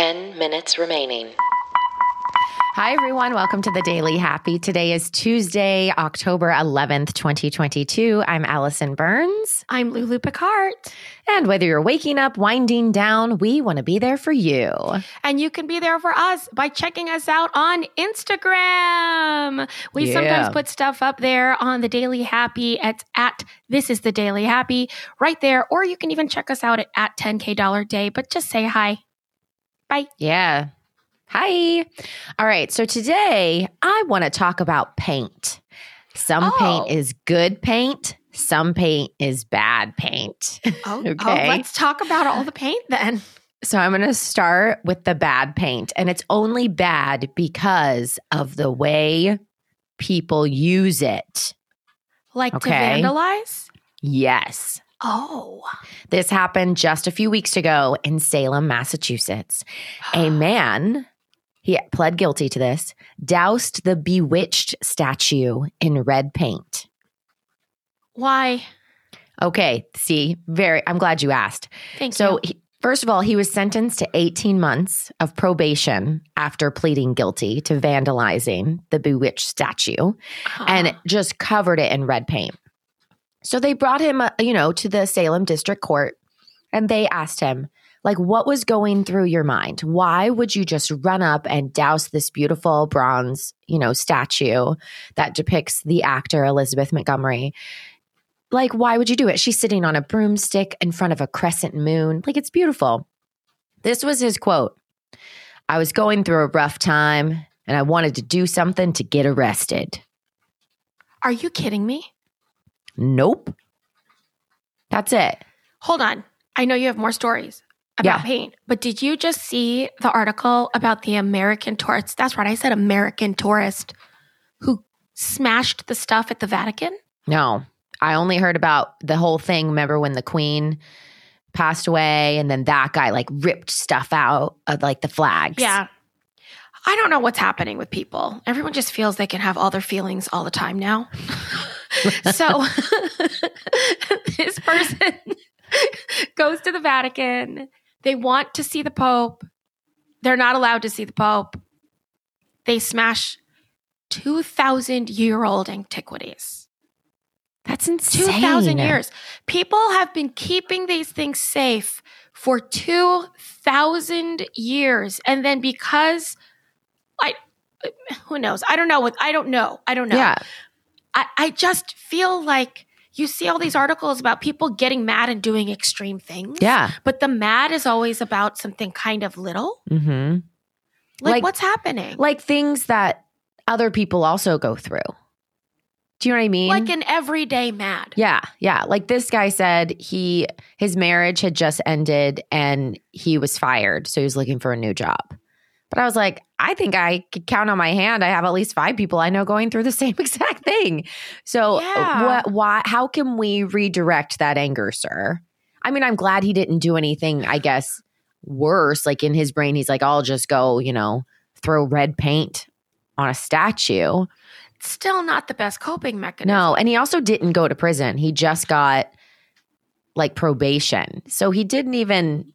10 minutes remaining. Hi, everyone. Welcome to the Daily Happy. Today is Tuesday, October 11th, 2022. I'm Allison Burns. I'm Lulu Picard. And whether you're waking up, winding down, we want to be there for you. And you can be there for us by checking us out on Instagram. We Yeah. sometimes put stuff up there on the Daily Happy at, at This is the Daily Happy right there. Or you can even check us out at, at 10K Dollar Day, but just say hi. Bye. Yeah. Hi. All right. So today I want to talk about paint. Some Oh. paint is good paint, some paint is bad paint. Oh, oh Okay. let's talk about all the paint then. So I'm going to start with the bad paint. And it's only bad because of the way people use it. Like Okay. to vandalize? Yes. Oh. This happened just a few weeks ago in Salem, Massachusetts. A man, he pled guilty to this, doused the bewitched statue in red paint. Why? Okay, see, very, I'm glad you asked. Thank So, you. he, first of all, he was sentenced to 18 months of probation after pleading guilty to vandalizing the bewitched statue and just covered it in red paint. So they brought him, uh, you know, to the Salem District Court and they asked him, like, what was going through your mind? Why would you just run up and douse this beautiful bronze, you know, statue that depicts the actor Elizabeth Montgomery? Like, why would you do it? She's sitting on a broomstick in front of a crescent moon. Like, it's beautiful. This was his quote I was going through a rough time and I wanted to do something to get arrested. Are you kidding me? Nope. That's it. Hold on. I know you have more stories about Yeah. paint, but did you just see the article about the American tourist? That's right. I said American tourist who smashed the stuff at the Vatican. No, I only heard about the whole thing. Remember when the queen passed away and then that guy like ripped stuff out of like the flags? Yeah. I don't know what's happening with people. Everyone just feels they can have all their feelings all the time now. so this person goes to the Vatican. They want to see the Pope. They're not allowed to see the Pope. They smash 2,000 year old antiquities. That's insane. 2,000 years. People have been keeping these things safe for 2,000 years. And then because I, who knows? I don't know what, I don't know. I don't know. Yeah. I, I just feel like you see all these articles about people getting mad and doing extreme things. Yeah. But the mad is always about something kind of little. hmm Like, Like- what's happening? Like things that other people also go through. Do you know what I mean? like an everyday mad. Yeah, yeah. Like this guy said he his marriage had just ended and he was fired, so he was looking for a new job. But I was like, I think I could count on my hand. I have at least five people I know going through the same exact thing. So uh, Yeah. what why how can we redirect that anger, sir? I mean, I'm glad he didn't do anything, I guess, worse. Like in his brain, he's like, I'll just go, you know, throw red paint on a statue. Still not the best coping mechanism. No, and he also didn't go to prison. He just got like probation. So he didn't even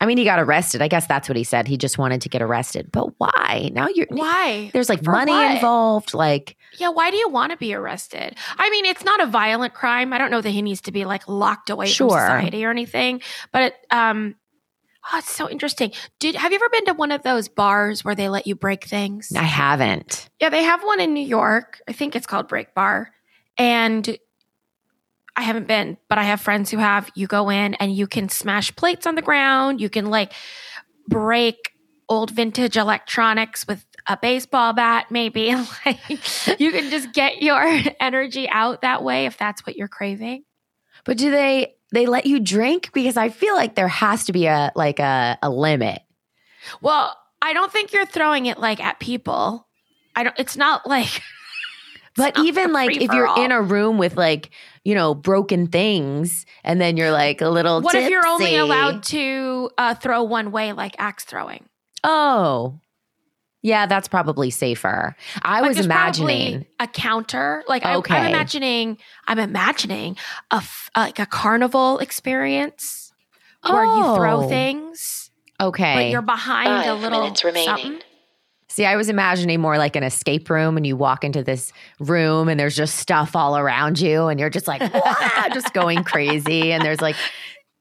I mean, he got arrested. I guess that's what he said. He just wanted to get arrested. But why? Now you're Why? there's like For money what? involved. Like, Yeah, why do you want to be arrested? I mean, it's not a violent crime. I don't know that he needs to be like locked away Sure. from society or anything. But it, um, oh, it's so interesting. Did have you ever been to one of those bars where they let you break things? I haven't. Yeah, they have one in New York. I think it's called Break Bar. And I haven't been, but I have friends who have. You go in and you can smash plates on the ground. You can like break old vintage electronics with a baseball bat, maybe. like you can just get your energy out that way if that's what you're craving. But do they they let you drink? Because I feel like there has to be a like a, a limit. Well, I don't think you're throwing it like at people. I don't it's not like But even like if you're free-for-all. in a room with like, you know, broken things and then you're like a little what if you're only allowed to uh, throw one way like axe throwing? Oh. Yeah, that's probably safer. I Like, was imagining a counter. Like I, Okay. I'm imagining, I'm imagining a f- like a carnival experience where you throw Oh. things. Okay. but you're behind a little minutes remaining. something. See, I was imagining more like an escape room, and you walk into this room, and there's just stuff all around you, and you're just like, just going crazy, and there's like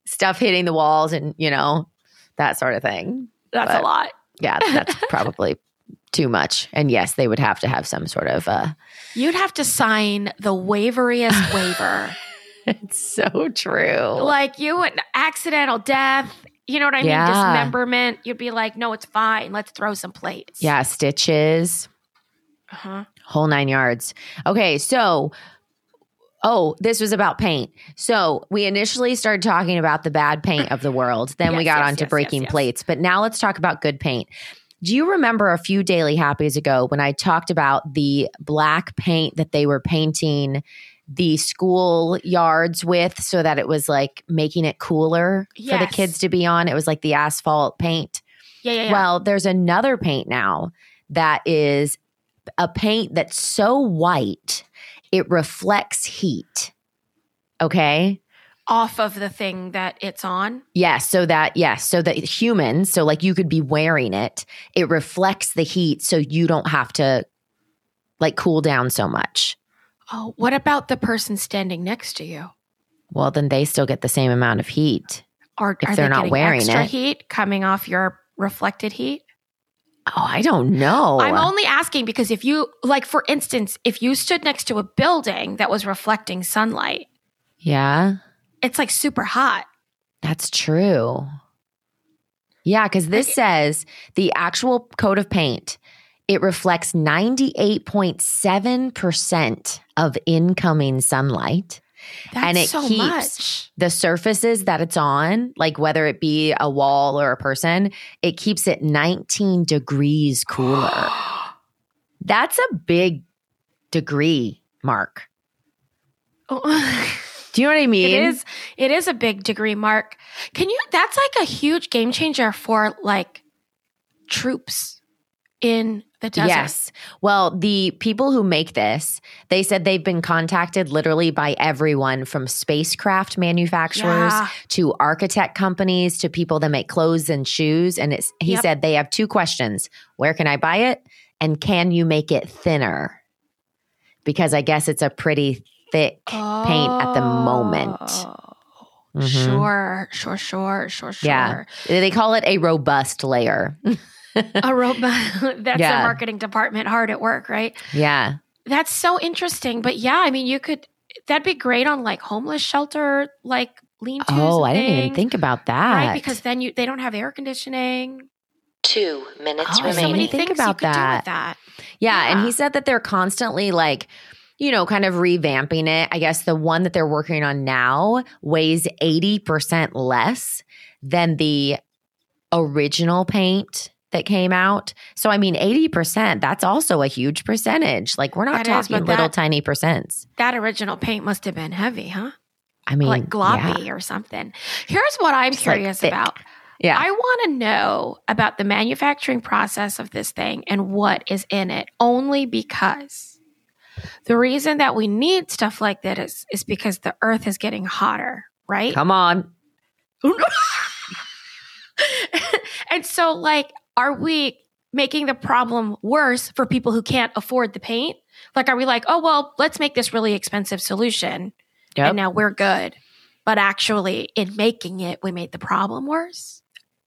stuff hitting the walls, and you know that sort of thing. That's But- a lot. Yeah, that's probably too much. And yes, they would have to have some sort of. uh You'd have to sign the waveriest waiver. It's so true. like you would accidental death. You know what I mean? Dismemberment. You'd be like, no, it's fine. Let's throw some plates. yeah, stitches. Uh-huh. whole nine yards. Okay, so oh, this was about paint. So we initially started talking about the bad paint of the world. Then we got yes, onto yes, breaking yes, yes. plates. But now let's talk about good paint. Do you remember a few daily happies ago when I talked about the black paint that they were painting the school yards with so that it was like making it cooler for the kids to be on? It was like the asphalt paint. Yeah, yeah, yeah. Well, there's another paint now that is a paint that's so white it reflects heat. Okay. Off of the thing that it's on. Yes. So that, yes. So that humans, so like you could be wearing it, it reflects the heat so you don't have to like cool down so much. Oh, what about the person standing next to you? Well, then they still get the same amount of heat. Are, If are they're they not wearing extra it. heat coming off your reflected heat? Oh, I don't know. I'm only asking because if you, like, for instance, if you stood next to a building that was reflecting sunlight, yeah, it's like super hot. that's true. Yeah, because this says the actual coat of paint, it reflects 98.7% of incoming sunlight. That's And it so keeps- much. the surfaces that it's on, like whether it be a wall or a person, it keeps it 19 degrees cooler. That's a big degree mark. Oh. Do you know what I mean? It is. It is a big degree mark. Can you? That's like a huge game changer for like troops in the desert. Yes. Well, the people who make this, they said they've been contacted literally by everyone from spacecraft manufacturers Yeah. to architect companies to people that make clothes and shoes. And it's he Yep. said they have two questions. Where can I buy it? And can you make it thinner? Because I guess it's a pretty thick paint at the moment. Oh, Mhm. Sure, sure, sure, sure, sure. Yeah. They call it a robust layer. A robot. That's Yeah. the marketing department hard at work, right? yeah. That's so interesting. But yeah, I mean, you could. That'd be great on like homeless shelter, like lean to. Oh, I didn't even think about that. Right, because then you they don't have air conditioning. Two minutes Oh, I There's so many think things about you could do that. with that. Yeah, and he said that they're constantly like, you know, kind of revamping it. I guess the one that they're working on now weighs 80% less than the original paint that came out. So I mean 80%, that's also a huge percentage. Like we're not That is, talking but little that- tiny percents. That original paint must have been heavy, huh? I mean like gloppy Yeah. or something. Here's what I'm Just, curious thick. about. yeah. I want to know about the manufacturing process of this thing and what is in it, only because the reason that we need stuff like that is, is because the earth is getting hotter, right? Come on. and so, like, are we making the problem worse for people who can't afford the paint? Like, are we like, oh, well, let's make this really expensive solution Yep. and now we're good? But actually, in making it, we made the problem worse.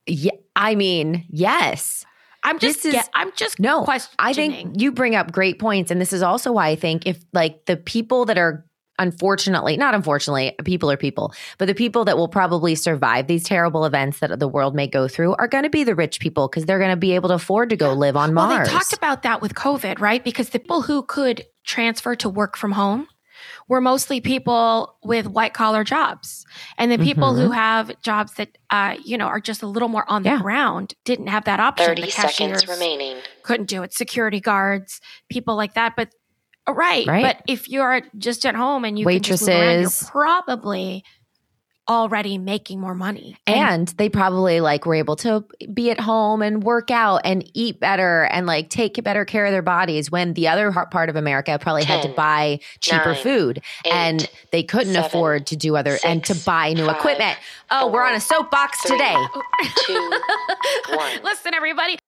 Yeah, I mean, yes. I'm just, This is- get- I'm just No, questioning. I think you bring up great points. And this is also why I think if like the people that are unfortunately, not unfortunately, people are people, but the people that will probably survive these terrible events that the world may go through are going to be the rich people because they're going to be able to afford to go live on well, Mars. they talked about that with COVID, right? Because the people who could transfer to work from home were mostly people with white collar jobs, and the people Mhm. who have jobs that uh, you know are just a little more on the Yeah. ground didn't have that option. Thirty the seconds remaining. couldn't do it. Security guards, people like that, but. Uh, Right, Right. but if you're just at home and you can just move around, Waitresses. you're probably already making more money. And they probably like were able to be at home and work out and eat better and like take better care of their bodies when the other part of America probably had to buy cheaper nine, food eight, and they couldn't seven, afford to do other and to buy new five, equipment. Oh, we're on a soapbox three, today. two, one. Listen, everybody,